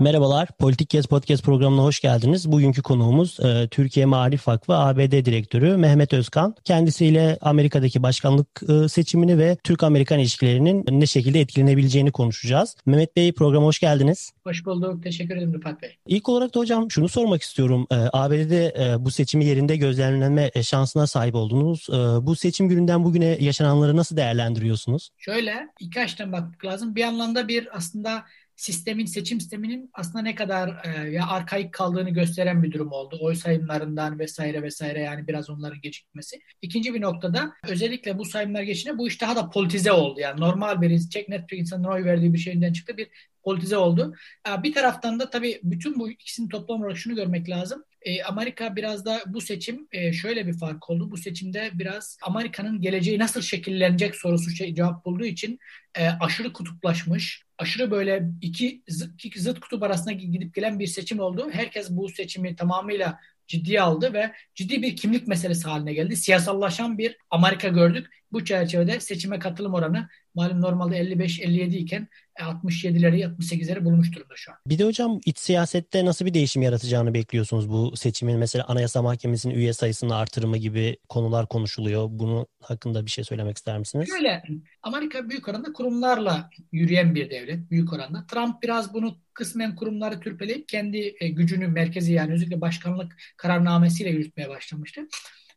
Merhabalar, Politik Kez Podcast programına hoş geldiniz. Bugünkü konuğumuz e, Türkiye Marif Vakfı ABD Direktörü Mehmet Özkan. Kendisiyle Amerika'daki başkanlık e, seçimini ve Türk-Amerikan ilişkilerinin ne şekilde etkilenebileceğini konuşacağız. Mehmet Bey programa hoş geldiniz. Hoş bulduk. Teşekkür ederim Rıfat Bey. İlk olarak da hocam şunu sormak istiyorum. E, ABD'de e, bu seçimi yerinde gözlemleme e, şansına sahip oldunuz. E, bu seçim gününden bugüne yaşananları nasıl değerlendiriyorsunuz? Şöyle iki açıdan bakmak lazım. Bir anlamda bir aslında sistemin, seçim sisteminin aslında ne kadar e, ya arkaik kaldığını gösteren bir durum oldu. Oy sayımlarından vesaire vesaire yani biraz onların gecikmesi. İkinci bir noktada özellikle bu sayımlar geçince bu iş daha da politize oldu. Yani normal bir çek net bir insanın oy verdiği bir şeyinden çıktı bir politize oldu. Bir taraftan da tabii bütün bu ikisini toplam olarak şunu görmek lazım. E, Amerika biraz da bu seçim e, şöyle bir fark oldu. Bu seçimde biraz Amerika'nın geleceği nasıl şekillenecek sorusu şey, cevap bulduğu için e, aşırı kutuplaşmış, aşırı böyle iki zıt, iki zıt kutup arasında gidip gelen bir seçim oldu. Herkes bu seçimi tamamıyla ciddiye aldı ve ciddi bir kimlik meselesi haline geldi. Siyasallaşan bir Amerika gördük. Bu çerçevede seçime katılım oranı malum normalde 55-57 iken 67'leri e, 68'leri bulmuş durumda şu an. Bir de hocam iç siyasette nasıl bir değişim yaratacağını bekliyorsunuz bu seçimin? Mesela Anayasa Mahkemesi'nin üye sayısının artırımı gibi konular konuşuluyor. Bunu hakkında bir şey söylemek ister misiniz? Şöyle, Amerika büyük oranda kurumlarla yürüyen bir devlet, büyük oranda. Trump biraz bunu kısmen kurumları türpeleyip kendi e, gücünü merkezi yani özellikle başkanlık kararnamesiyle yürütmeye başlamıştı.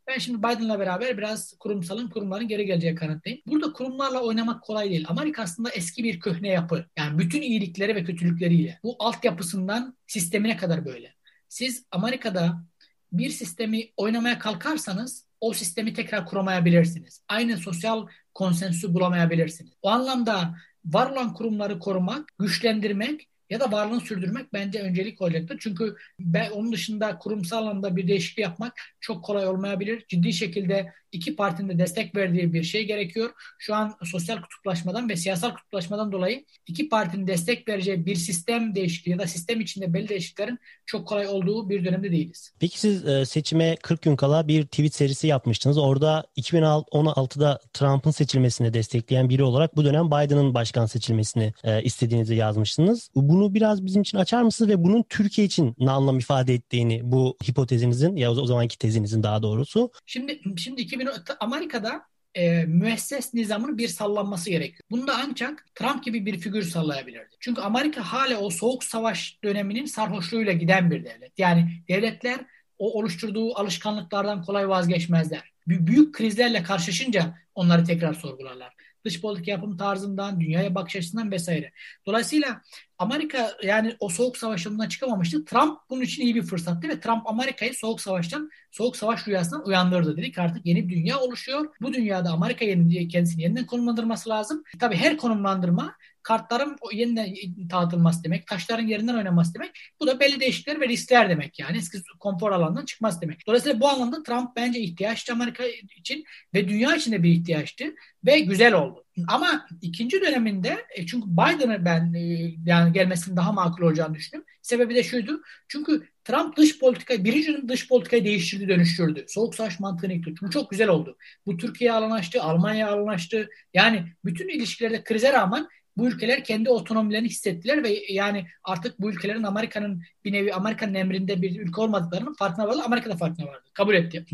Ben şimdi Biden'la beraber biraz kurumsalın kurumların geri geleceği kanıttayım. Burada kurumlarla oynamak kolay değil. Amerika aslında eski bir köhne yapı. Yani bütün iyilikleri ve kötülükleriyle. Bu altyapısından sistemine kadar böyle. Siz Amerika'da bir sistemi oynamaya kalkarsanız o sistemi tekrar kuramayabilirsiniz. Aynı sosyal konsensüsü bulamayabilirsiniz. O anlamda var olan kurumları korumak, güçlendirmek ya da varlığını sürdürmek bence öncelik olacaktır. Çünkü ben onun dışında kurumsal alanda bir değişiklik yapmak çok kolay olmayabilir. Ciddi şekilde iki partinin de destek verdiği bir şey gerekiyor. Şu an sosyal kutuplaşmadan ve siyasal kutuplaşmadan dolayı iki partinin destek vereceği bir sistem değişikliği ya da sistem içinde belli değişikliklerin çok kolay olduğu bir dönemde değiliz. Peki siz e, seçime 40 gün kala bir tweet serisi yapmıştınız. Orada 2016'da Trump'ın seçilmesini destekleyen biri olarak bu dönem Biden'ın başkan seçilmesini e, istediğinizi yazmıştınız. Bunu biraz bizim için açar mısınız ve bunun Türkiye için ne anlam ifade ettiğini bu hipotezinizin ya o zamanki tezinizin daha doğrusu? Şimdi şimdi 2000 Amerika'da e, müesses nizamının bir sallanması gerekiyor. Bunda ancak Trump gibi bir figür sallayabilirdi. Çünkü Amerika hala o soğuk savaş döneminin sarhoşluğuyla giden bir devlet. Yani devletler o oluşturduğu alışkanlıklardan kolay vazgeçmezler. Büyük krizlerle karşılaşınca onları tekrar sorgularlar dış politika yapım tarzından, dünyaya bakış açısından vesaire. Dolayısıyla Amerika yani o soğuk savaşından çıkamamıştı. Trump bunun için iyi bir fırsattı ve Trump Amerika'yı soğuk savaştan, soğuk savaş rüyasından uyandırdı. Dedi ki artık yeni bir dünya oluşuyor. Bu dünyada Amerika kendisini yeniden konumlandırması lazım. Tabii her konumlandırma kartların yeniden dağıtılması demek, taşların yerinden oynaması demek. Bu da belli değişiklikler ve riskler demek yani. Eski konfor alanından çıkması demek. Dolayısıyla bu anlamda Trump bence ihtiyaçtı Amerika için ve dünya için de bir ihtiyaçtı ve güzel oldu. Ama ikinci döneminde e, çünkü Biden'ı ben e, yani gelmesinin daha makul olacağını düşündüm. Sebebi de şuydu. Çünkü Trump dış politika, birinci dış politikayı değiştirdi, dönüştürdü. Soğuk savaş mantığını yıktı. Bu çok güzel oldu. Bu Türkiye alanlaştı, Almanya alanlaştı. Yani bütün ilişkilerde krize rağmen bu ülkeler kendi otonomilerini hissettiler ve yani artık bu ülkelerin Amerika'nın bir nevi Amerika'nın emrinde bir ülke olmadıklarının farkına vardı. Amerika da farkına vardı. Kabul etti.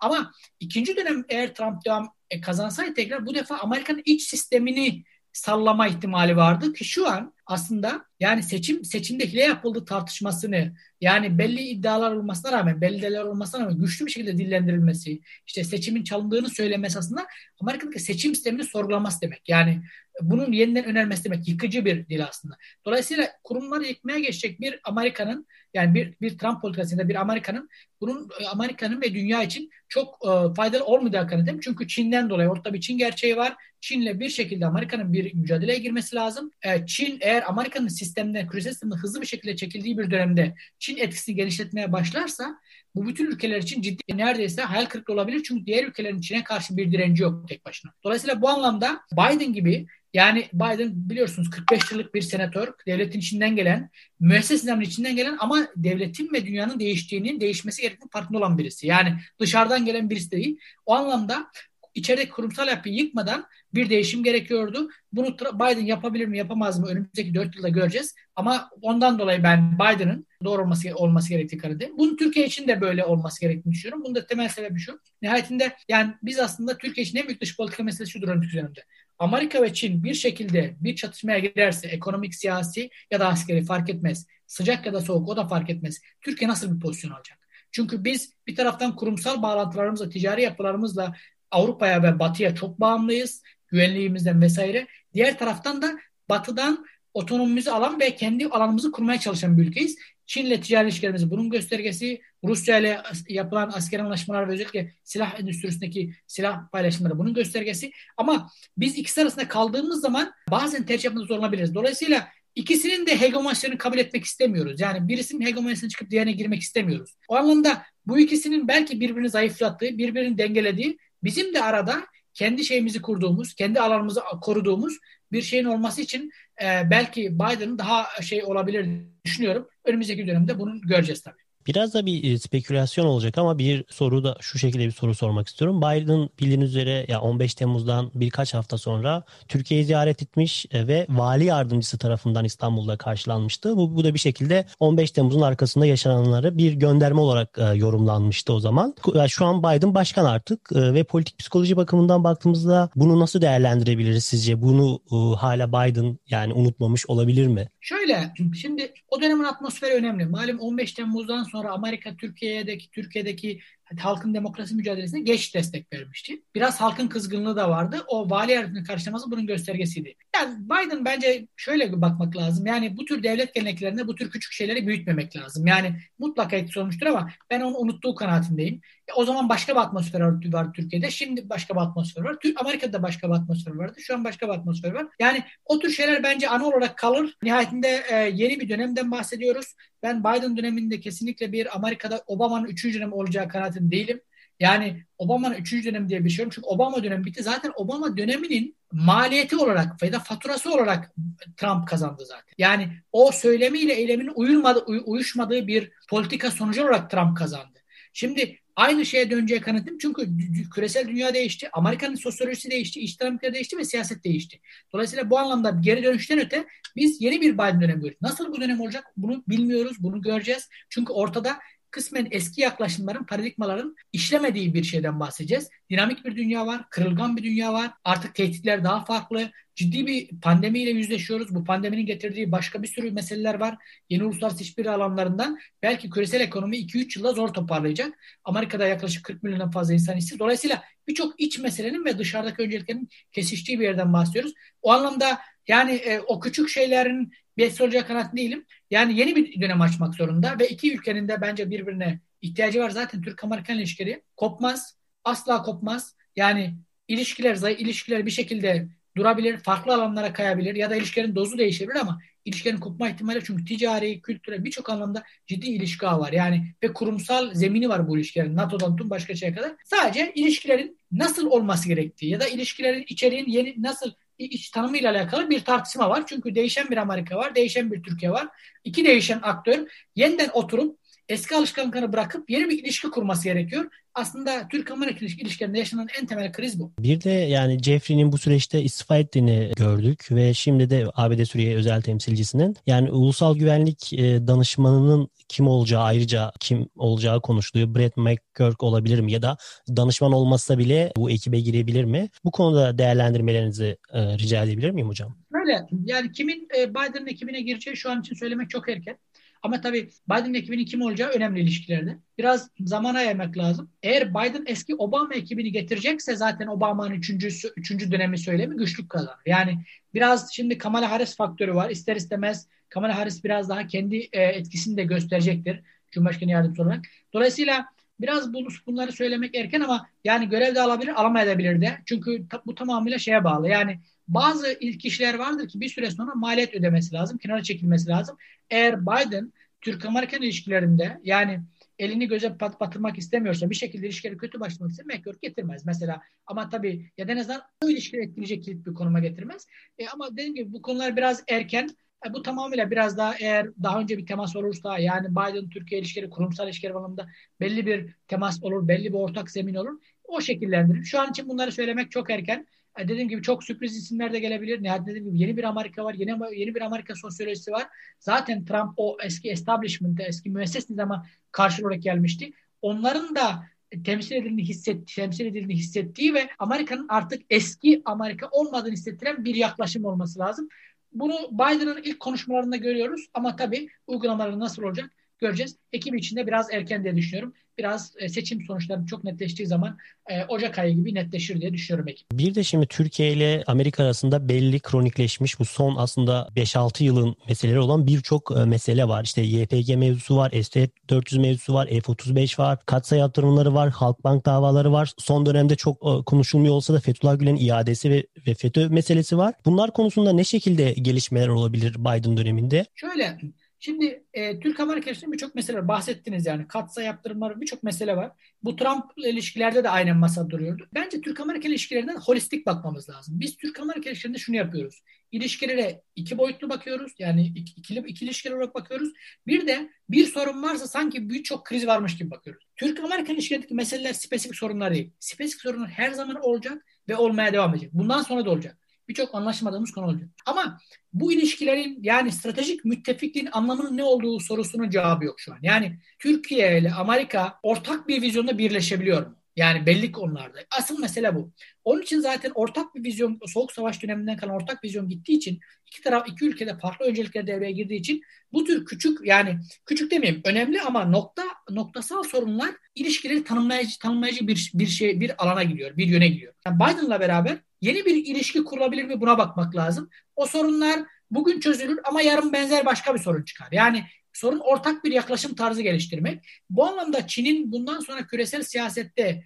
Ama ikinci dönem eğer Trump devam e, kazansaydı tekrar bu defa Amerika'nın iç sistemini sallama ihtimali vardı ki şu an aslında yani seçim seçimde hile yapıldı tartışmasını yani belli iddialar olmasına rağmen belli deliller olmasına rağmen güçlü bir şekilde dillendirilmesi işte seçimin çalındığını söylemesi aslında Amerika'daki seçim sistemini sorgulaması demek. Yani bunun yeniden önermesi demek yıkıcı bir dil aslında. Dolayısıyla kurumları yıkmaya geçecek bir Amerika'nın yani bir, bir Trump politikasında bir Amerika'nın bunun e, Amerika'nın ve dünya için çok e, faydalı olmayacağı kanıtım. Çünkü Çin'den dolayı ortada bir Çin gerçeği var. Çin'le bir şekilde Amerika'nın bir mücadeleye girmesi lazım. E, Çin eğer Amerika'nın sistemde, küresel sistemde hızlı bir şekilde çekildiği bir dönemde Çin etkisini genişletmeye başlarsa bu bütün ülkeler için ciddi neredeyse hayal kırıklığı olabilir. Çünkü diğer ülkelerin içine karşı bir direnci yok tek başına. Dolayısıyla bu anlamda Biden gibi yani Biden biliyorsunuz 45 yıllık bir senatör, devletin içinden gelen, müesses nizamın içinden gelen ama devletin ve dünyanın değiştiğinin, değişmesi gerektiğinin farkında olan birisi. Yani dışarıdan gelen birisi değil. O anlamda içerideki kurumsal yapıyı yıkmadan bir değişim gerekiyordu. Bunu Biden yapabilir mi yapamaz mı önümüzdeki dört yılda göreceğiz. Ama ondan dolayı ben Biden'ın doğru olması, olması gerektiği kanadındayım. Bunun Türkiye için de böyle olması gerektiğini düşünüyorum. Bunun da temel sebebi şu. Nihayetinde yani biz aslında Türkiye için en büyük dış politika meselesi şudur ön üzerinde. Amerika ve Çin bir şekilde bir çatışmaya girerse ekonomik, siyasi ya da askeri fark etmez. Sıcak ya da soğuk o da fark etmez. Türkiye nasıl bir pozisyon alacak? Çünkü biz bir taraftan kurumsal bağlantılarımızla, ticari yapılarımızla Avrupa'ya ve Batı'ya çok bağımlıyız. Güvenliğimizden vesaire. Diğer taraftan da Batı'dan otonomimizi alan ve kendi alanımızı kurmaya çalışan bir ülkeyiz. Çin'le ticari ilişkilerimiz bunun göstergesi. Rusya ile yapılan asker anlaşmalar ve özellikle silah endüstrisindeki silah paylaşımları bunun göstergesi. Ama biz ikisi arasında kaldığımız zaman bazen tercih yapmada zorlanabiliriz. Dolayısıyla ikisinin de hegemonyasını kabul etmek istemiyoruz. Yani birisinin hegemonyasına çıkıp diğerine girmek istemiyoruz. O anlamda bu ikisinin belki birbirini zayıflattığı, birbirini dengelediği Bizim de arada kendi şeyimizi kurduğumuz, kendi alanımızı koruduğumuz bir şeyin olması için e, belki Biden'ın daha şey olabilir düşünüyorum. Önümüzdeki dönemde bunu göreceğiz tabii. Biraz da bir e, spekülasyon olacak ama bir soru da şu şekilde bir soru sormak istiyorum. Biden bildiğiniz üzere ya 15 Temmuz'dan birkaç hafta sonra Türkiye'yi ziyaret etmiş e, ve vali yardımcısı tarafından İstanbul'da karşılanmıştı. Bu, bu da bir şekilde 15 Temmuz'un arkasında yaşananları bir gönderme olarak e, yorumlanmıştı o zaman. Şu an Biden başkan artık ve politik psikoloji bakımından baktığımızda bunu nasıl değerlendirebiliriz sizce? Bunu hala Biden yani unutmamış olabilir mi? Şöyle şimdi o dönemin atmosferi önemli. Malum 15 Temmuz'dan sonra Amerika Türkiye'deki Türkiye'deki halkın demokrasi mücadelesine geç destek vermişti. Biraz halkın kızgınlığı da vardı. O vali yardımcının karşılaması bunun göstergesiydi. Yani Biden bence şöyle bakmak lazım. Yani bu tür devlet geleneklerinde bu tür küçük şeyleri büyütmemek lazım. Yani mutlaka etkisi olmuştur ama ben onu unuttuğu kanaatindeyim. E, o zaman başka bir atmosfer var Türkiye'de. Şimdi başka bir atmosfer var. Amerika'da başka bir atmosfer vardı. Şu an başka bir atmosfer var. Yani o tür şeyler bence ana olarak kalır. Nihayetinde e, yeni bir dönemden bahsediyoruz. Ben Biden döneminde kesinlikle bir Amerika'da Obama'nın üçüncü dönemi olacağı kanaatinde değilim. Yani Obama'nın üçüncü dönemi diye bir şey yok. Çünkü Obama dönemi bitti. Zaten Obama döneminin maliyeti olarak ya da faturası olarak Trump kazandı zaten. Yani o söylemiyle eyleminin uyulmadı, uyuşmadığı bir politika sonucu olarak Trump kazandı. Şimdi aynı şeye döneceği kanıtım. Çünkü küresel dünya değişti. Amerika'nın sosyolojisi değişti. iş dinamikleri değişti ve siyaset değişti. Dolayısıyla bu anlamda geri dönüşten öte biz yeni bir Biden dönemi görüyoruz. Nasıl bu dönem olacak? Bunu bilmiyoruz. Bunu göreceğiz. Çünkü ortada kısmen eski yaklaşımların, paradigmaların işlemediği bir şeyden bahsedeceğiz. Dinamik bir dünya var, kırılgan bir dünya var. Artık tehditler daha farklı. Ciddi bir pandemiyle yüzleşiyoruz. Bu pandeminin getirdiği başka bir sürü meseleler var. Yeni uluslararası işbirliği alanlarından belki küresel ekonomi 2-3 yılda zor toparlayacak. Amerika'da yaklaşık 40 milyondan fazla insan işsiz. Dolayısıyla birçok iç meselenin ve dışarıdaki önceliklerin kesiştiği bir yerden bahsediyoruz. O anlamda yani e, o küçük şeylerin bir olacağı kanaat değilim. Yani yeni bir dönem açmak zorunda ve iki ülkenin de bence birbirine ihtiyacı var. Zaten Türk-Amerikan ilişkileri kopmaz. Asla kopmaz. Yani ilişkiler, zayıf ilişkiler bir şekilde durabilir, farklı alanlara kayabilir ya da ilişkilerin dozu değişebilir ama ilişkilerin kopma ihtimali çünkü ticari, kültürel birçok anlamda ciddi ilişki var. Yani ve kurumsal zemini var bu ilişkilerin. NATO'dan tüm başka şeye kadar. Sadece ilişkilerin nasıl olması gerektiği ya da ilişkilerin içeriğin yeni nasıl iç tanımıyla alakalı bir tartışma var. Çünkü değişen bir Amerika var, değişen bir Türkiye var. İki değişen aktör yeniden oturup eski alışkanlıklarını bırakıp yeni bir ilişki kurması gerekiyor. Aslında Türk-Amerika ilişkilerinde yaşanan en temel kriz bu. Bir de yani Jeffrey'nin bu süreçte istifa ettiğini gördük ve şimdi de ABD Suriye özel temsilcisinin yani ulusal güvenlik e, danışmanının kim olacağı ayrıca kim olacağı konuşuluyor. Brett McGurk olabilir mi ya da danışman olmasa bile bu ekibe girebilir mi? Bu konuda değerlendirmelerinizi e, rica edebilir miyim hocam? Böyle yani kimin e, Biden'ın ekibine gireceği şu an için söylemek çok erken. Ama tabii Biden ekibinin kim olacağı önemli ilişkilerde. Biraz zamana yaymak lazım. Eğer Biden eski Obama ekibini getirecekse zaten Obama'nın üçüncü, üçüncü dönemi söylemi güçlük kazanır. Yani biraz şimdi Kamala Harris faktörü var. İster istemez Kamala Harris biraz daha kendi e, etkisini de gösterecektir. Cumhurbaşkanı yardımcısı olarak. Dolayısıyla biraz bunları söylemek erken ama yani görev de alabilir, alamayabilir de. Çünkü bu tamamıyla şeye bağlı. Yani bazı ilk kişiler vardır ki bir süre sonra maliyet ödemesi lazım, kenara çekilmesi lazım. Eğer Biden Türk-Amerikan ilişkilerinde yani elini göze bat, batırmak istemiyorsa, bir şekilde ilişkileri kötü başlamak istemiyor, getirmez mesela. Ama tabii ya da en azından o ilişkileri etkileyecek kilit bir konuma getirmez. E, ama dediğim gibi bu konular biraz erken. E, bu tamamıyla biraz daha eğer daha önce bir temas olursa yani Biden-Türkiye ilişkileri, kurumsal ilişkileri anlamında belli bir temas olur, belli bir ortak zemin olur. O şekillendirir. Şu an için bunları söylemek çok erken. E, dediğim gibi çok sürpriz isimler de gelebilir. Nihat dediğim gibi yeni bir Amerika var. Yeni, yeni bir Amerika sosyolojisi var. Zaten Trump o eski establishment'e, eski müesses nizama karşı olarak gelmişti. Onların da temsil edildiğini hissetti, temsil edildiğini hissettiği ve Amerika'nın artık eski Amerika olmadığını hissettiren bir yaklaşım olması lazım. Bunu Biden'ın ilk konuşmalarında görüyoruz ama tabii uygulamaları nasıl olacak göreceğiz. Ekim içinde biraz erken diye düşünüyorum biraz e, seçim sonuçları çok netleştiği zaman e, Ocak ayı gibi netleşir diye düşünüyorum Ekim. Bir de şimdi Türkiye ile Amerika arasında belli kronikleşmiş bu son aslında 5-6 yılın meseleleri olan birçok e, mesele var. İşte YPG mevzusu var, S-400 mevzusu var, F-35 var, katsayı yatırımları var, Halkbank davaları var. Son dönemde çok konuşulmuyor olsa da Fethullah Gülen'in iadesi ve, ve FETÖ meselesi var. Bunlar konusunda ne şekilde gelişmeler olabilir Biden döneminde? Şöyle Şimdi e, Türk-Amerika ilişkilerinde birçok mesele var. Bahsettiniz yani. Katsa yaptırımları birçok mesele var. Bu Trump ilişkilerde de aynen masa duruyordu. Bence Türk-Amerika ilişkilerinden holistik bakmamız lazım. Biz Türk-Amerika ilişkilerinde şunu yapıyoruz. İlişkilere iki boyutlu bakıyoruz. Yani ikili, ikili ilişkiler olarak bakıyoruz. Bir de bir sorun varsa sanki birçok kriz varmış gibi bakıyoruz. Türk-Amerika ilişkilerindeki meseleler spesifik sorunlar değil. Spesifik sorunlar her zaman olacak ve olmaya devam edecek. Bundan sonra da olacak birçok anlaşmadığımız konu olacak. Ama bu ilişkilerin yani stratejik müttefikliğin anlamının ne olduğu sorusunun cevabı yok şu an. Yani Türkiye ile Amerika ortak bir vizyonda birleşebiliyor mu? Yani belli konularda. Asıl mesele bu. Onun için zaten ortak bir vizyon, Soğuk Savaş döneminden kalan ortak vizyon gittiği için iki taraf, iki ülkede farklı öncelikler devreye girdiği için bu tür küçük yani küçük demeyeyim önemli ama nokta noktasal sorunlar ilişkileri tanımlayıcı tanımlayıcı bir bir şey bir alana gidiyor, bir yöne gidiyor. Yani Biden'la beraber yeni bir ilişki kurulabilir mi buna bakmak lazım. O sorunlar bugün çözülür ama yarın benzer başka bir sorun çıkar. Yani sorun ortak bir yaklaşım tarzı geliştirmek. Bu anlamda Çin'in bundan sonra küresel siyasette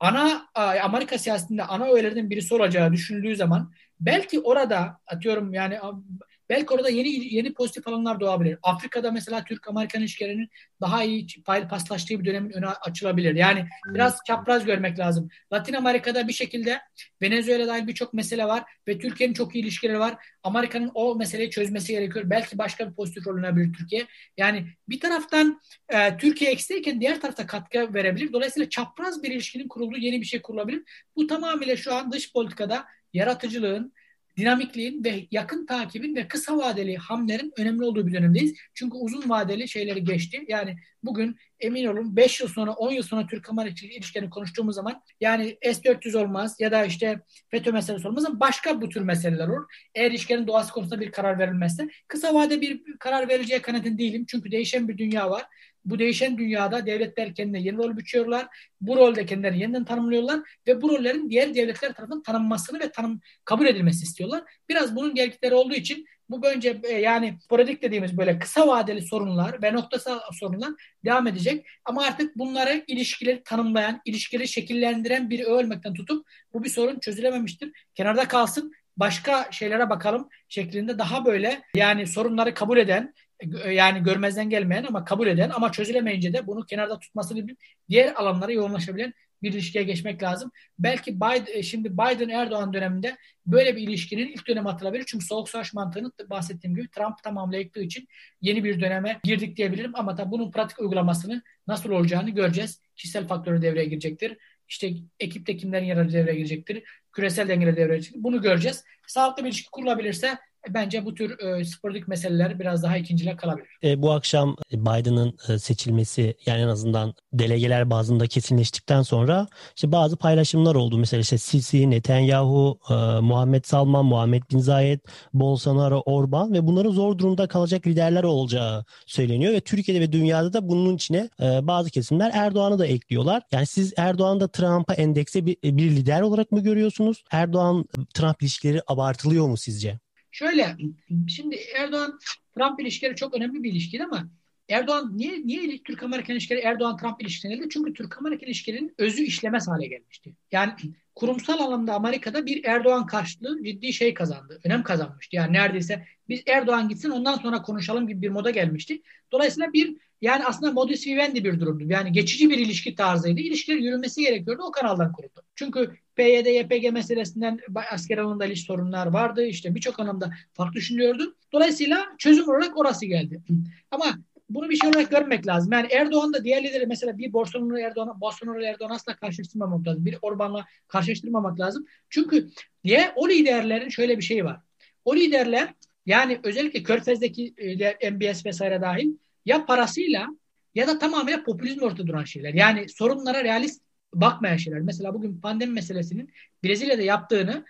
ana Amerika siyasetinde ana öğelerden birisi olacağı düşünüldüğü zaman belki orada atıyorum yani Belki orada yeni yeni pozitif alanlar doğabilir. Afrika'da mesela Türk-Amerikan ilişkilerinin daha iyi paylı paslaştığı bir dönemin önü açılabilir. Yani biraz çapraz görmek lazım. Latin Amerika'da bir şekilde Venezuela dahil birçok mesele var ve Türkiye'nin çok iyi ilişkileri var. Amerika'nın o meseleyi çözmesi gerekiyor. Belki başka bir pozitif rol oynayabilir Türkiye. Yani bir taraftan e, Türkiye eksteyken diğer tarafta katkı verebilir. Dolayısıyla çapraz bir ilişkinin kurulduğu yeni bir şey kurulabilir. Bu tamamıyla şu an dış politikada yaratıcılığın, dinamikliğin ve yakın takibin ve kısa vadeli hamlerin önemli olduğu bir dönemdeyiz. Çünkü uzun vadeli şeyleri geçti. Yani bugün emin olun 5 yıl sonra 10 yıl sonra Türk-Amerika ilişkilerini konuştuğumuz zaman yani S-400 olmaz ya da işte FETÖ meselesi olmaz ama başka bu tür meseleler olur. Eğer ilişkilerin doğası konusunda bir karar verilmezse kısa vade bir karar verileceği kanaatinde değilim. Çünkü değişen bir dünya var. Bu değişen dünyada devletler kendine yeni rol biçiyorlar. Bu rolde kendilerini yeniden tanımlıyorlar ve bu rollerin diğer devletler tarafından tanınmasını ve tanım kabul edilmesi istiyorlar. Biraz bunun gerekleri olduğu için bu önce e, yani sporadik dediğimiz böyle kısa vadeli sorunlar ve noktasal sorunlar devam edecek. Ama artık bunları ilişkileri tanımlayan, ilişkileri şekillendiren bir ölmekten tutup bu bir sorun çözülememiştir. Kenarda kalsın başka şeylere bakalım şeklinde daha böyle yani sorunları kabul eden yani görmezden gelmeyen ama kabul eden ama çözülemeyince de bunu kenarda tutması gibi diğer alanlara yoğunlaşabilen bir ilişkiye geçmek lazım. Belki Biden, e, şimdi Biden Erdoğan döneminde böyle bir ilişkinin ilk dönemi hatırlayabilir. Çünkü soğuk savaş mantığını bahsettiğim gibi Trump tamamlayıktığı için yeni bir döneme girdik diyebilirim. Ama tabii bunun pratik uygulamasını nasıl olacağını göreceğiz. Kişisel faktörü devreye girecektir. İşte ekipte kimlerin yer devreye girecektir. Küresel dengeler devreye girecektir. Bunu göreceğiz. Sağlıklı bir ilişki kurulabilirse bence bu tür e, sporadik meseleler biraz daha ikincile kalabilir. E, bu akşam Biden'ın e, seçilmesi yani en azından delegeler bazında kesinleştikten sonra işte bazı paylaşımlar oldu. Mesela işte Sisi, Netanyahu, e, Muhammed Salman, Muhammed Bin Zayed, Bolsonaro, Orban ve bunların zor durumda kalacak liderler olacağı söyleniyor ve Türkiye'de ve dünyada da bunun içine e, bazı kesimler Erdoğan'ı da ekliyorlar. Yani siz Erdoğan'da Trump'a endekse bir, bir lider olarak mı görüyorsunuz? Erdoğan-Trump ilişkileri abartılıyor mu sizce? Şöyle şimdi Erdoğan Trump ilişkileri çok önemli bir ilişkiydi ama Erdoğan niye niye Türk Amerikan ilişkileri Erdoğan Trump ilişkileri Çünkü Türk Amerikan ilişkilerinin özü işlemez hale gelmişti. Yani kurumsal alanda Amerika'da bir Erdoğan karşılığı ciddi şey kazandı. Önem kazanmıştı. Yani neredeyse biz Erdoğan gitsin ondan sonra konuşalım gibi bir moda gelmişti. Dolayısıyla bir yani aslında modus vivendi bir durumdu. Yani geçici bir ilişki tarzıydı. İlişkiler yürümesi gerekiyordu. O kanaldan kuruldu. Çünkü PYD, YPG meselesinden asker alanında ilişki sorunlar vardı. İşte birçok anlamda farklı düşünüyordu. Dolayısıyla çözüm olarak orası geldi. Ama bunu bir şey olarak görmek lazım. Yani Erdoğan da diğer lideri mesela bir Bolsonaro Erdoğan, Bolsonaro Erdoğan asla karşılaştırmamak lazım. Bir Orban'la karşılaştırmamak lazım. Çünkü diye o liderlerin şöyle bir şeyi var. O liderler yani özellikle Körfez'deki e, MBS vesaire dahil ya parasıyla ya da tamamıyla popülizm ortada duran şeyler. Yani sorunlara realist bakmayan şeyler. Mesela bugün pandemi meselesinin Brezilya'da yaptığını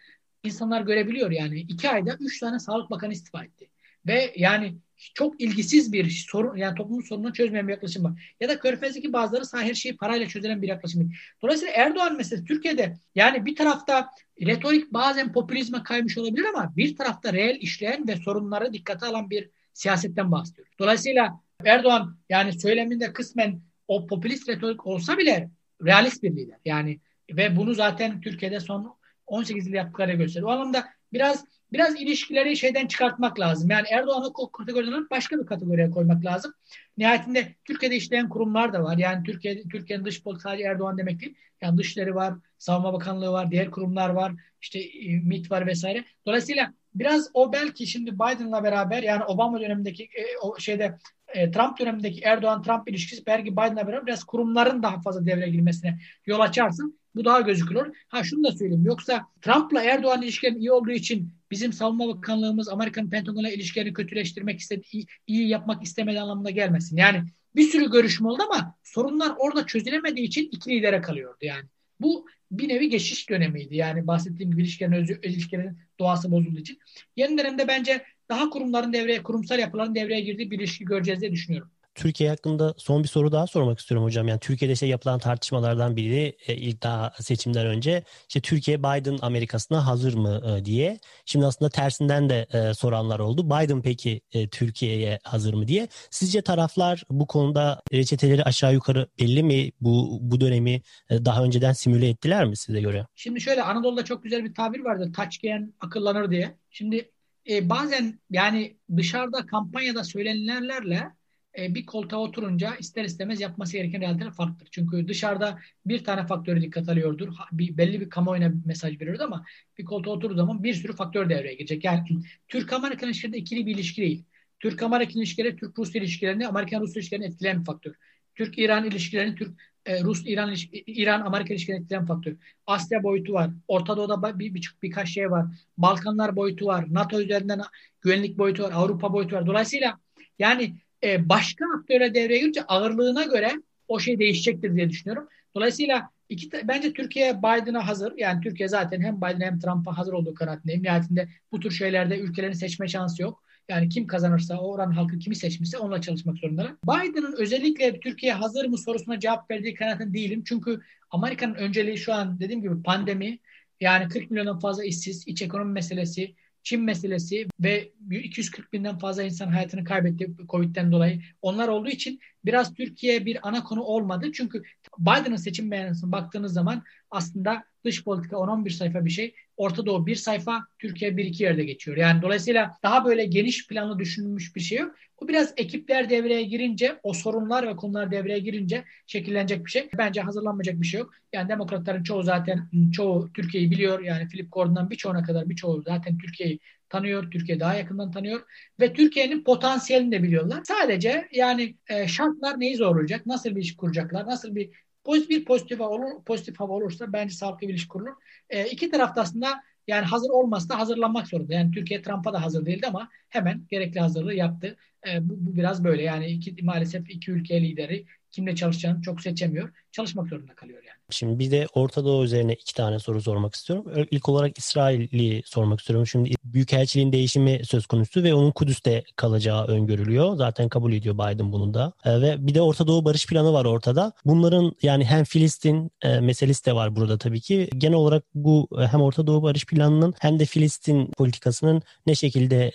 insanlar görebiliyor yani. iki ayda üç tane sağlık bakanı istifa etti. Ve yani çok ilgisiz bir sorun yani toplumun sorununu çözmeyen bir yaklaşım var. Ya da Körfez'deki bazıları sağ her şeyi parayla çözülen bir yaklaşım. Dolayısıyla Erdoğan meselesi Türkiye'de yani bir tarafta retorik bazen popülizme kaymış olabilir ama bir tarafta reel işleyen ve sorunları dikkate alan bir siyasetten bahsediyoruz. Dolayısıyla Erdoğan yani söyleminde kısmen o popülist retorik olsa bile realist bir lider. Yani ve bunu zaten Türkiye'de son 18 yıl yaptıkları gösteriyor. O anlamda biraz biraz ilişkileri şeyden çıkartmak lazım. Yani Erdoğan'ı o kategoriden başka bir kategoriye koymak lazım. Nihayetinde Türkiye'de işleyen kurumlar da var. Yani Türkiye Türkiye'nin dış politikası sadece Erdoğan demek değil. Yani dışları var, Savunma Bakanlığı var, diğer kurumlar var, işte e, MİT var vesaire. Dolayısıyla biraz o belki şimdi Biden'la beraber yani Obama dönemindeki e, o şeyde e, Trump dönemindeki Erdoğan-Trump ilişkisi belki Biden'la beraber biraz kurumların daha fazla devreye girmesine yol açarsın. Bu daha gözükülür. Ha şunu da söyleyeyim. Yoksa Trump'la Erdoğan ilişkileri iyi olduğu için bizim savunma bakanlığımız Amerikan Pentagon'la ilişkilerini kötüleştirmek istedi, iyi, iyi yapmak istemedi anlamına gelmesin. Yani bir sürü görüşme oldu ama sorunlar orada çözülemediği için iki lidere kalıyordu yani. Bu bir nevi geçiş dönemiydi. Yani bahsettiğim gibi ilişkilerin, özü, ilişkilerin doğası bozulduğu için. Yeni dönemde bence daha kurumların devreye, kurumsal yapıların devreye girdiği bir ilişki göreceğiz diye düşünüyorum. Türkiye hakkında son bir soru daha sormak istiyorum hocam. Yani Türkiye'de işte yapılan tartışmalardan biri e, ilk daha seçimden önce işte Türkiye Biden Amerikasına hazır mı e, diye. Şimdi aslında tersinden de e, soranlar oldu. Biden peki Türkiye'ye hazır mı diye. Sizce taraflar bu konuda reçeteleri aşağı yukarı belli mi? Bu bu dönemi daha önceden simüle ettiler mi size göre? Şimdi şöyle Anadolu'da çok güzel bir tabir vardı. Taç giyen akıllanır diye. Şimdi e, bazen yani dışarıda kampanyada söylenenlerle e, bir koltuğa oturunca ister istemez yapması gereken realiteler farklıdır. Çünkü dışarıda bir tane faktörü dikkat alıyordur. Bir, belli bir kamuoyuna mesaj veriyordu ama bir koltuğa oturduğu zaman bir sürü faktör devreye girecek. Yani Türk-Amerikan ilişkileri ikili bir ilişki değil. Türk-Amerikan ilişkileri Türk-Rus ilişkilerini, Amerikan-Rus ilişkilerini etkileyen bir faktör. Türk-İran ilişkilerini, Türk e, Rus-İran İran-Amerika ilişkilerini etkileyen faktör. Asya boyutu var. Orta Doğu'da bir, bir, birkaç şey var. Balkanlar boyutu var. NATO üzerinden güvenlik boyutu var. Avrupa boyutu var. Dolayısıyla yani e, başka aktöre devreye girince ağırlığına göre o şey değişecektir diye düşünüyorum. Dolayısıyla iki, bence Türkiye Biden'a hazır. Yani Türkiye zaten hem Biden hem Trump'a hazır olduğu kanaatindeyim. Nihayetinde bu tür şeylerde ülkelerin seçme şansı yok. Yani kim kazanırsa, o oran halkı kimi seçmişse onunla çalışmak zorundalar. Biden'ın özellikle Türkiye hazır mı sorusuna cevap verdiği kanaatinde değilim. Çünkü Amerika'nın önceliği şu an dediğim gibi pandemi, yani 40 milyondan fazla işsiz, iç ekonomi meselesi, Çin meselesi ve 240 binden fazla insan hayatını kaybetti Covid'den dolayı. Onlar olduğu için biraz Türkiye bir ana konu olmadı. Çünkü Biden'ın seçim beyanısına baktığınız zaman aslında dış politika 10-11 sayfa bir şey. Orta Doğu bir sayfa, Türkiye bir iki yerde geçiyor. Yani dolayısıyla daha böyle geniş planlı düşünülmüş bir şey yok. Bu biraz ekipler devreye girince, o sorunlar ve konular devreye girince şekillenecek bir şey. Bence hazırlanmayacak bir şey yok. Yani demokratların çoğu zaten çoğu Türkiye'yi biliyor. Yani Philip Gordon'dan birçoğuna kadar birçoğu zaten Türkiye'yi tanıyor. Türkiye daha yakından tanıyor. Ve Türkiye'nin potansiyelini de biliyorlar. Sadece yani e, şartlar neyi zorlayacak? Nasıl bir iş kuracaklar? Nasıl bir pozitif bir pozitif hava olur, pozitif hava olursa bence sağlıklı bir ilişki kurulur. E, iki tarafta aslında yani hazır olmazsa da hazırlanmak zorunda. Yani Türkiye Trump'a da hazır değildi ama hemen gerekli hazırlığı yaptı. E, bu, bu biraz böyle yani iki, maalesef iki ülke lideri kimle çalışacağını çok seçemiyor. Çalışmak zorunda kalıyor yani. Şimdi bir de Orta Doğu üzerine iki tane soru sormak istiyorum. İlk olarak İsrail'i sormak istiyorum. Şimdi Büyükelçiliğin değişimi söz konusu ve onun Kudüs'te kalacağı öngörülüyor. Zaten kabul ediyor Biden bunu da. E, ve bir de Orta Doğu barış planı var ortada. Bunların yani hem Filistin e, meselesi de var burada tabii ki. Genel olarak bu e, hem Orta Doğu barış planının hem de Filistin politikasının ne şekilde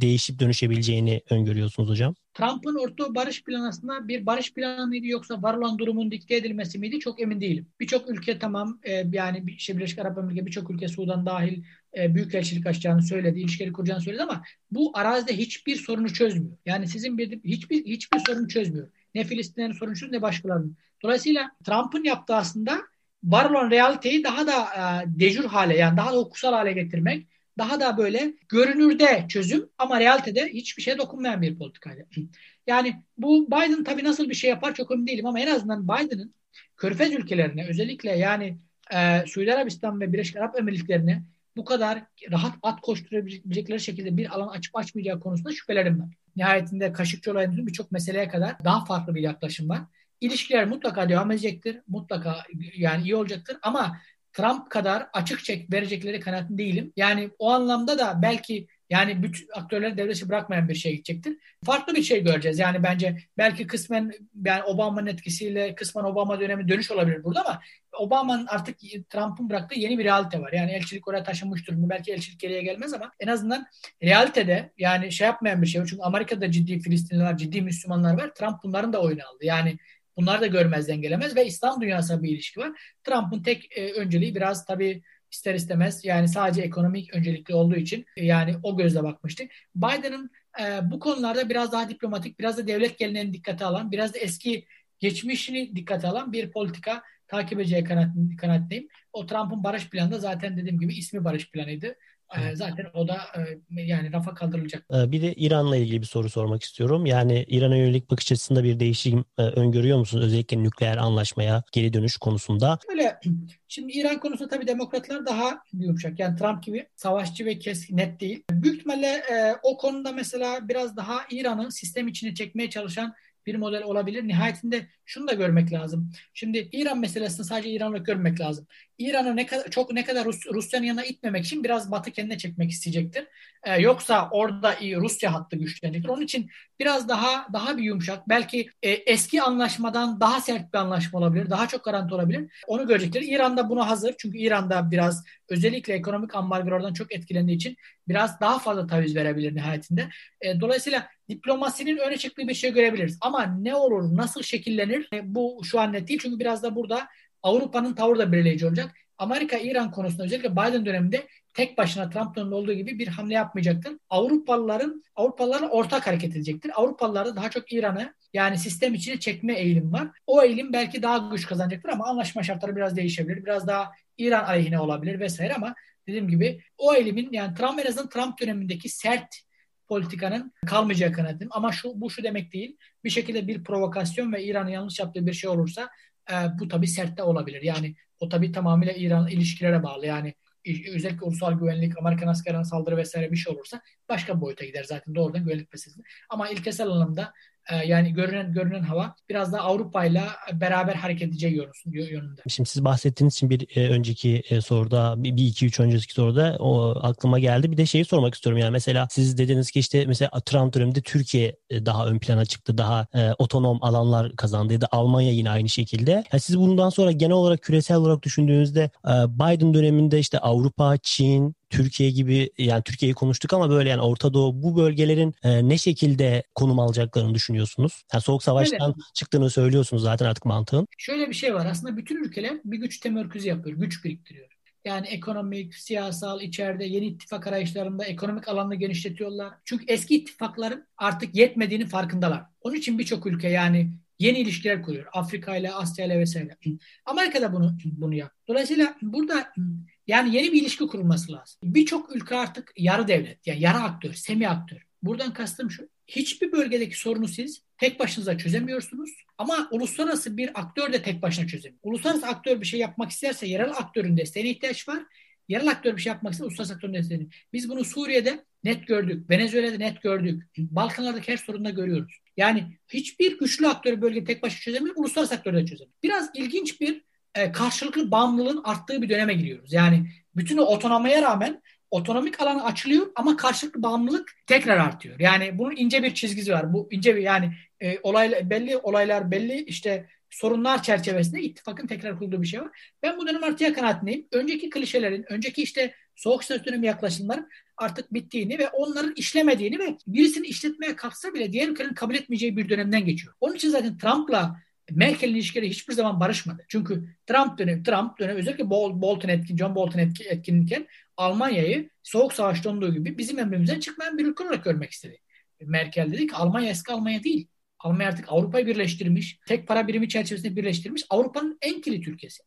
değişip dönüşebileceğini öngörüyorsunuz hocam? Trump'ın Orta Barış Planı aslında bir barış planı mıydı yoksa var olan durumun dikte edilmesi miydi çok emin değilim. Birçok ülke tamam e, yani işte Birleşik Arap Emirlikleri birçok ülke Sudan dahil e, büyükelçilik açacağını söyledi, ilişkileri kuracağını söyledi ama bu arazide hiçbir sorunu çözmüyor. Yani sizin bir hiçbir hiçbir sorunu çözmüyor. Ne Filistinlerin sorunu çözmüyor ne başkalarının. Dolayısıyla Trump'ın yaptığı aslında var olan realiteyi daha da e, dejur hale yani daha da hukuksal hale getirmek daha da böyle görünürde çözüm ama realitede hiçbir şeye dokunmayan bir politikaydı. Yani bu Biden tabii nasıl bir şey yapar çok emin değilim ama en azından Biden'ın Körfez ülkelerine özellikle yani e, Suudi Arabistan ve Birleşik Arap Emirlikleri'ne bu kadar rahat at koşturabilecekleri şekilde bir alan açıp açmayacağı konusunda şüphelerim var. Nihayetinde Kaşıkçı olayının birçok meseleye kadar daha farklı bir yaklaşım var. İlişkiler mutlaka devam edecektir. Mutlaka yani iyi olacaktır ama Trump kadar açık çek verecekleri kanaatinde değilim. Yani o anlamda da belki yani bütün aktörleri devleti bırakmayan bir şey gidecektir. Farklı bir şey göreceğiz. Yani bence belki kısmen yani Obama'nın etkisiyle kısmen Obama dönemi dönüş olabilir burada ama Obama'nın artık Trump'ın bıraktığı yeni bir realite var. Yani elçilik oraya taşınmış durumda. Belki elçilik geriye gelmez ama en azından realitede yani şey yapmayan bir şey. Çünkü Amerika'da ciddi Filistinliler, ciddi Müslümanlar var. Trump bunların da oyunu aldı. Yani Bunlar da görmezden gelemez ve İslam dünyasına bir ilişki var. Trump'ın tek e, önceliği biraz tabii ister istemez yani sadece ekonomik öncelikli olduğu için e, yani o gözle bakmıştık. Biden'ın e, bu konularda biraz daha diplomatik, biraz da devlet geleneğini dikkate alan, biraz da eski geçmişini dikkate alan bir politika takip edeceği kanaatindeyim. O Trump'ın barış planı da zaten dediğim gibi ismi barış planıydı. Ee, zaten o da e, yani rafa kaldırılacak. Ee, bir de İran'la ilgili bir soru sormak istiyorum. Yani İran'a yönelik bakış açısında bir değişim e, öngörüyor musunuz? Özellikle nükleer anlaşmaya geri dönüş konusunda. Öyle. Şimdi İran konusunda tabii demokratlar daha yumuşak. Yani Trump gibi savaşçı ve keskin net değil. Büyük ihtimalle e, o konuda mesela biraz daha İran'ı sistem içine çekmeye çalışan bir model olabilir. Nihayetinde şunu da görmek lazım. Şimdi İran meselesini sadece İran'la görmek lazım. İran'ı ne kadar çok ne kadar Rus, Rusya'nın yanına itmemek için biraz Batı kendine çekmek isteyecektir. Ee, yoksa orada Rusya hattı güçlenecektir. Onun için biraz daha daha bir yumuşak, belki e, eski anlaşmadan daha sert bir anlaşma olabilir, daha çok garanti olabilir. Onu görecektir. İran da buna hazır. Çünkü İran'da biraz özellikle ekonomik ambargolardan çok etkilendiği için biraz daha fazla taviz verebilir nihayetinde. E, dolayısıyla diplomasinin öne çıktığı bir şey görebiliriz. Ama ne olur, nasıl şekillenir e, bu şu an net değil. Çünkü biraz da burada Avrupa'nın tavrı da belirleyici olacak. Amerika İran konusunda özellikle Biden döneminde tek başına Trump'ın olduğu gibi bir hamle yapmayacaktır. Avrupalıların Avrupalılarla ortak hareket edecektir. Avrupalılar da daha çok İran'ı yani sistem içine çekme eğilim var. O eğilim belki daha güç kazanacaktır ama anlaşma şartları biraz değişebilir. Biraz daha İran aleyhine olabilir vesaire ama dediğim gibi o eğilimin yani Trump en azından Trump dönemindeki sert politikanın kalmayacağı kanaatim. Ama şu bu şu demek değil. Bir şekilde bir provokasyon ve İran'ın yanlış yaptığı bir şey olursa e, bu tabii sert de olabilir. Yani o tabii tamamıyla İran ilişkilere bağlı. Yani özellikle ulusal güvenlik, Amerikan askerine saldırı vesaire bir şey olursa başka bir boyuta gider zaten doğrudan güvenlik meselesi. Ama ilkesel anlamda ee, yani görünen görünen hava biraz da Avrupa ile beraber hareket edeceği yönünde. Şimdi siz bahsettiğiniz için bir e, önceki e, soruda bir, iki üç önceki soruda o aklıma geldi. Bir de şeyi sormak istiyorum yani mesela siz dediniz ki işte mesela Trump döneminde Türkiye e, daha ön plana çıktı. Daha e, otonom alanlar kazandı ya da Almanya yine aynı şekilde. Yani siz bundan sonra genel olarak küresel olarak düşündüğünüzde e, Biden döneminde işte Avrupa, Çin, Türkiye gibi yani Türkiye'yi konuştuk ama böyle yani Orta Doğu bu bölgelerin e, ne şekilde konum alacaklarını düşünüyorsunuz? Yani soğuk savaştan Öyle. çıktığını söylüyorsunuz zaten artık mantığın. Şöyle bir şey var aslında bütün ülkeler bir güç temerküzü yapıyor, güç biriktiriyor. Yani ekonomik, siyasal, içeride yeni ittifak arayışlarında ekonomik alanını genişletiyorlar. Çünkü eski ittifakların artık yetmediğini farkındalar. Onun için birçok ülke yani yeni ilişkiler kuruyor. Afrika ile, Asya ile vesaire. Amerika da bunu bunu yap. Dolayısıyla burada yani yeni bir ilişki kurulması lazım. Birçok ülke artık yarı devlet, yani yarı aktör, semi aktör. Buradan kastım şu. Hiçbir bölgedeki sorunu siz tek başınıza çözemiyorsunuz. Ama uluslararası bir aktör de tek başına çözemiyor. Uluslararası aktör bir şey yapmak isterse yerel aktörün desteğine ihtiyaç var. Yerel aktör bir şey yapmak isterse uluslararası aktörün desteğine. Biz bunu Suriye'de net gördük. Venezuela'da net gördük. Balkanlardaki her sorunda görüyoruz. Yani hiçbir güçlü aktörü bölge tek başına çözemiyor. Uluslararası aktör de çözemiyor. Biraz ilginç bir e, karşılıklı bağımlılığın arttığı bir döneme giriyoruz. Yani bütün o otonomiye rağmen otonomik alan açılıyor ama karşılıklı bağımlılık tekrar artıyor. Yani bunun ince bir çizgisi var. Bu ince bir yani e, olaylar belli olaylar belli işte sorunlar çerçevesinde ittifakın tekrar kurduğu bir şey var. Ben bu dönem artıya kanaatindeyim. Önceki klişelerin, önceki işte soğuk savaş dönemi yaklaşımların artık bittiğini ve onların işlemediğini ve birisini işletmeye kalksa bile diğer ülkelerin kabul etmeyeceği bir dönemden geçiyor. Onun için zaten Trump'la Merkel'in ilişkileri hiçbir zaman barışmadı. Çünkü Trump dönemi, Trump dönemi özellikle Bolton etkin, John Bolton etkin, etkinlikken Almanya'yı soğuk savaşta olduğu gibi bizim emrimizden çıkmayan bir ülke olarak görmek istedi. Merkel dedi ki Almanya eski Almanya değil. Almanya artık Avrupa'yı birleştirmiş. Tek para birimi çerçevesinde birleştirmiş. Avrupa'nın en kilit ülkesi.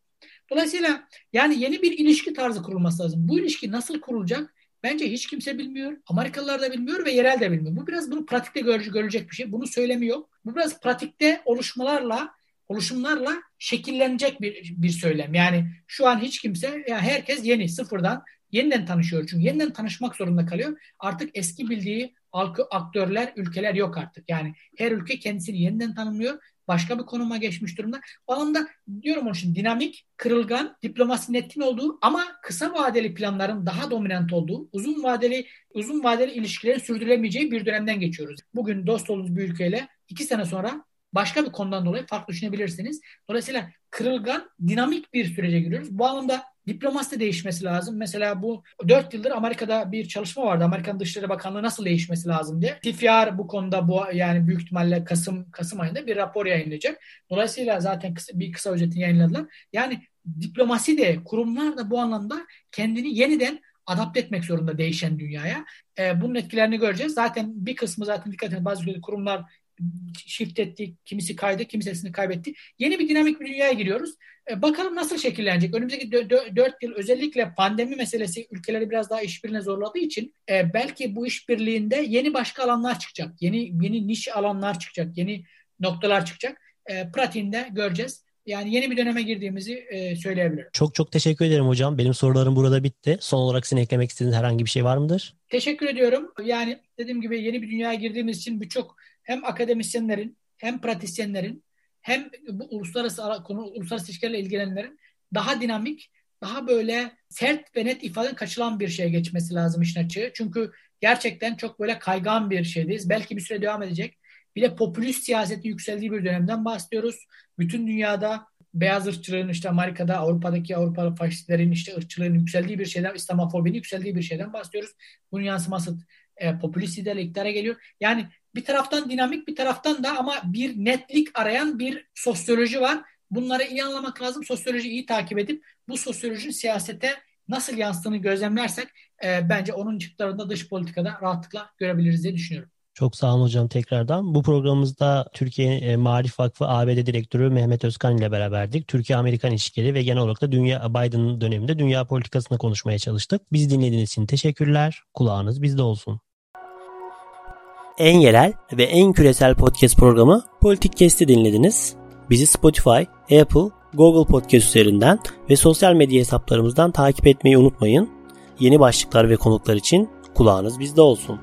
Dolayısıyla yani yeni bir ilişki tarzı kurulması lazım. Bu ilişki nasıl kurulacak? Bence hiç kimse bilmiyor. Amerikalılar da bilmiyor ve yerel de bilmiyor. Bu biraz bunu pratikte görülecek bir şey. Bunu söylemiyor. Bu biraz pratikte oluşmalarla oluşumlarla şekillenecek bir, bir söylem. Yani şu an hiç kimse, ya herkes yeni, sıfırdan yeniden tanışıyor. Çünkü yeniden tanışmak zorunda kalıyor. Artık eski bildiği aktörler, ülkeler yok artık. Yani her ülke kendisini yeniden tanımlıyor. Başka bir konuma geçmiş durumda. O anda diyorum onun için dinamik, kırılgan, diplomasinin etkin olduğu ama kısa vadeli planların daha dominant olduğu, uzun vadeli uzun vadeli ilişkilerin sürdürülemeyeceği bir dönemden geçiyoruz. Bugün dost olduğunuz bir ülkeyle iki sene sonra başka bir konudan dolayı farklı düşünebilirsiniz. Dolayısıyla kırılgan, dinamik bir sürece giriyoruz. Bu anlamda diplomasi de değişmesi lazım. Mesela bu 4 yıldır Amerika'da bir çalışma vardı. Amerikan Dışişleri Bakanlığı nasıl değişmesi lazım diye. TFR bu konuda bu yani büyük ihtimalle Kasım Kasım ayında bir rapor yayınlayacak. Dolayısıyla zaten kısa, bir kısa özetini yayınladılar. Yani diplomasi de kurumlar da bu anlamda kendini yeniden adapte etmek zorunda değişen dünyaya. E, bunun etkilerini göreceğiz. Zaten bir kısmı zaten dikkat edin bazı kurumlar shift etti, kimisi kaydı, kimisini kaybetti. Yeni bir dinamik bir dünyaya giriyoruz. E, bakalım nasıl şekillenecek. Önümüzdeki 4 yıl özellikle pandemi meselesi ülkeleri biraz daha işbirliğine zorladığı için e, belki bu işbirliğinde yeni başka alanlar çıkacak. Yeni yeni niş alanlar çıkacak. Yeni noktalar çıkacak. E, pratiğinde göreceğiz. Yani yeni bir döneme girdiğimizi e, söyleyebilirim. Çok çok teşekkür ederim hocam. Benim sorularım burada bitti. Son olarak sizin eklemek istediğiniz herhangi bir şey var mıdır? Teşekkür ediyorum. Yani dediğim gibi yeni bir dünyaya girdiğimiz için birçok hem akademisyenlerin hem pratisyenlerin hem bu uluslararası konu uluslararası ilişkilerle ilgilenenlerin daha dinamik, daha böyle sert ve net ifade kaçılan bir şeye geçmesi lazım işin açığı. Çünkü gerçekten çok böyle kaygan bir şeydeyiz. Belki bir süre devam edecek. Bir de popülist siyasetin yükseldiği bir dönemden bahsediyoruz. Bütün dünyada beyaz ırkçılığın işte Amerika'da Avrupa'daki Avrupalı faşistlerin işte ırkçılığın yükseldiği bir şeyden İslamofobinin yükseldiği bir şeyden bahsediyoruz. Bunun yansıması e, popülist iktidara geliyor. Yani bir taraftan dinamik bir taraftan da ama bir netlik arayan bir sosyoloji var. Bunları iyi anlamak lazım. Sosyoloji iyi takip edip bu sosyolojinin siyasete nasıl yansıdığını gözlemlersek e, bence onun çıktılarında dış politikada rahatlıkla görebiliriz diye düşünüyorum. Çok sağ olun hocam tekrardan. Bu programımızda Türkiye e, Marif Vakfı ABD Direktörü Mehmet Özkan ile beraberdik. Türkiye-Amerikan ilişkileri ve genel olarak da dünya Biden döneminde dünya politikasını konuşmaya çalıştık. Biz dinlediğiniz için teşekkürler. Kulağınız bizde olsun en yerel ve en küresel podcast programı Politik Kesti dinlediniz. Bizi Spotify, Apple, Google Podcast üzerinden ve sosyal medya hesaplarımızdan takip etmeyi unutmayın. Yeni başlıklar ve konuklar için kulağınız bizde olsun.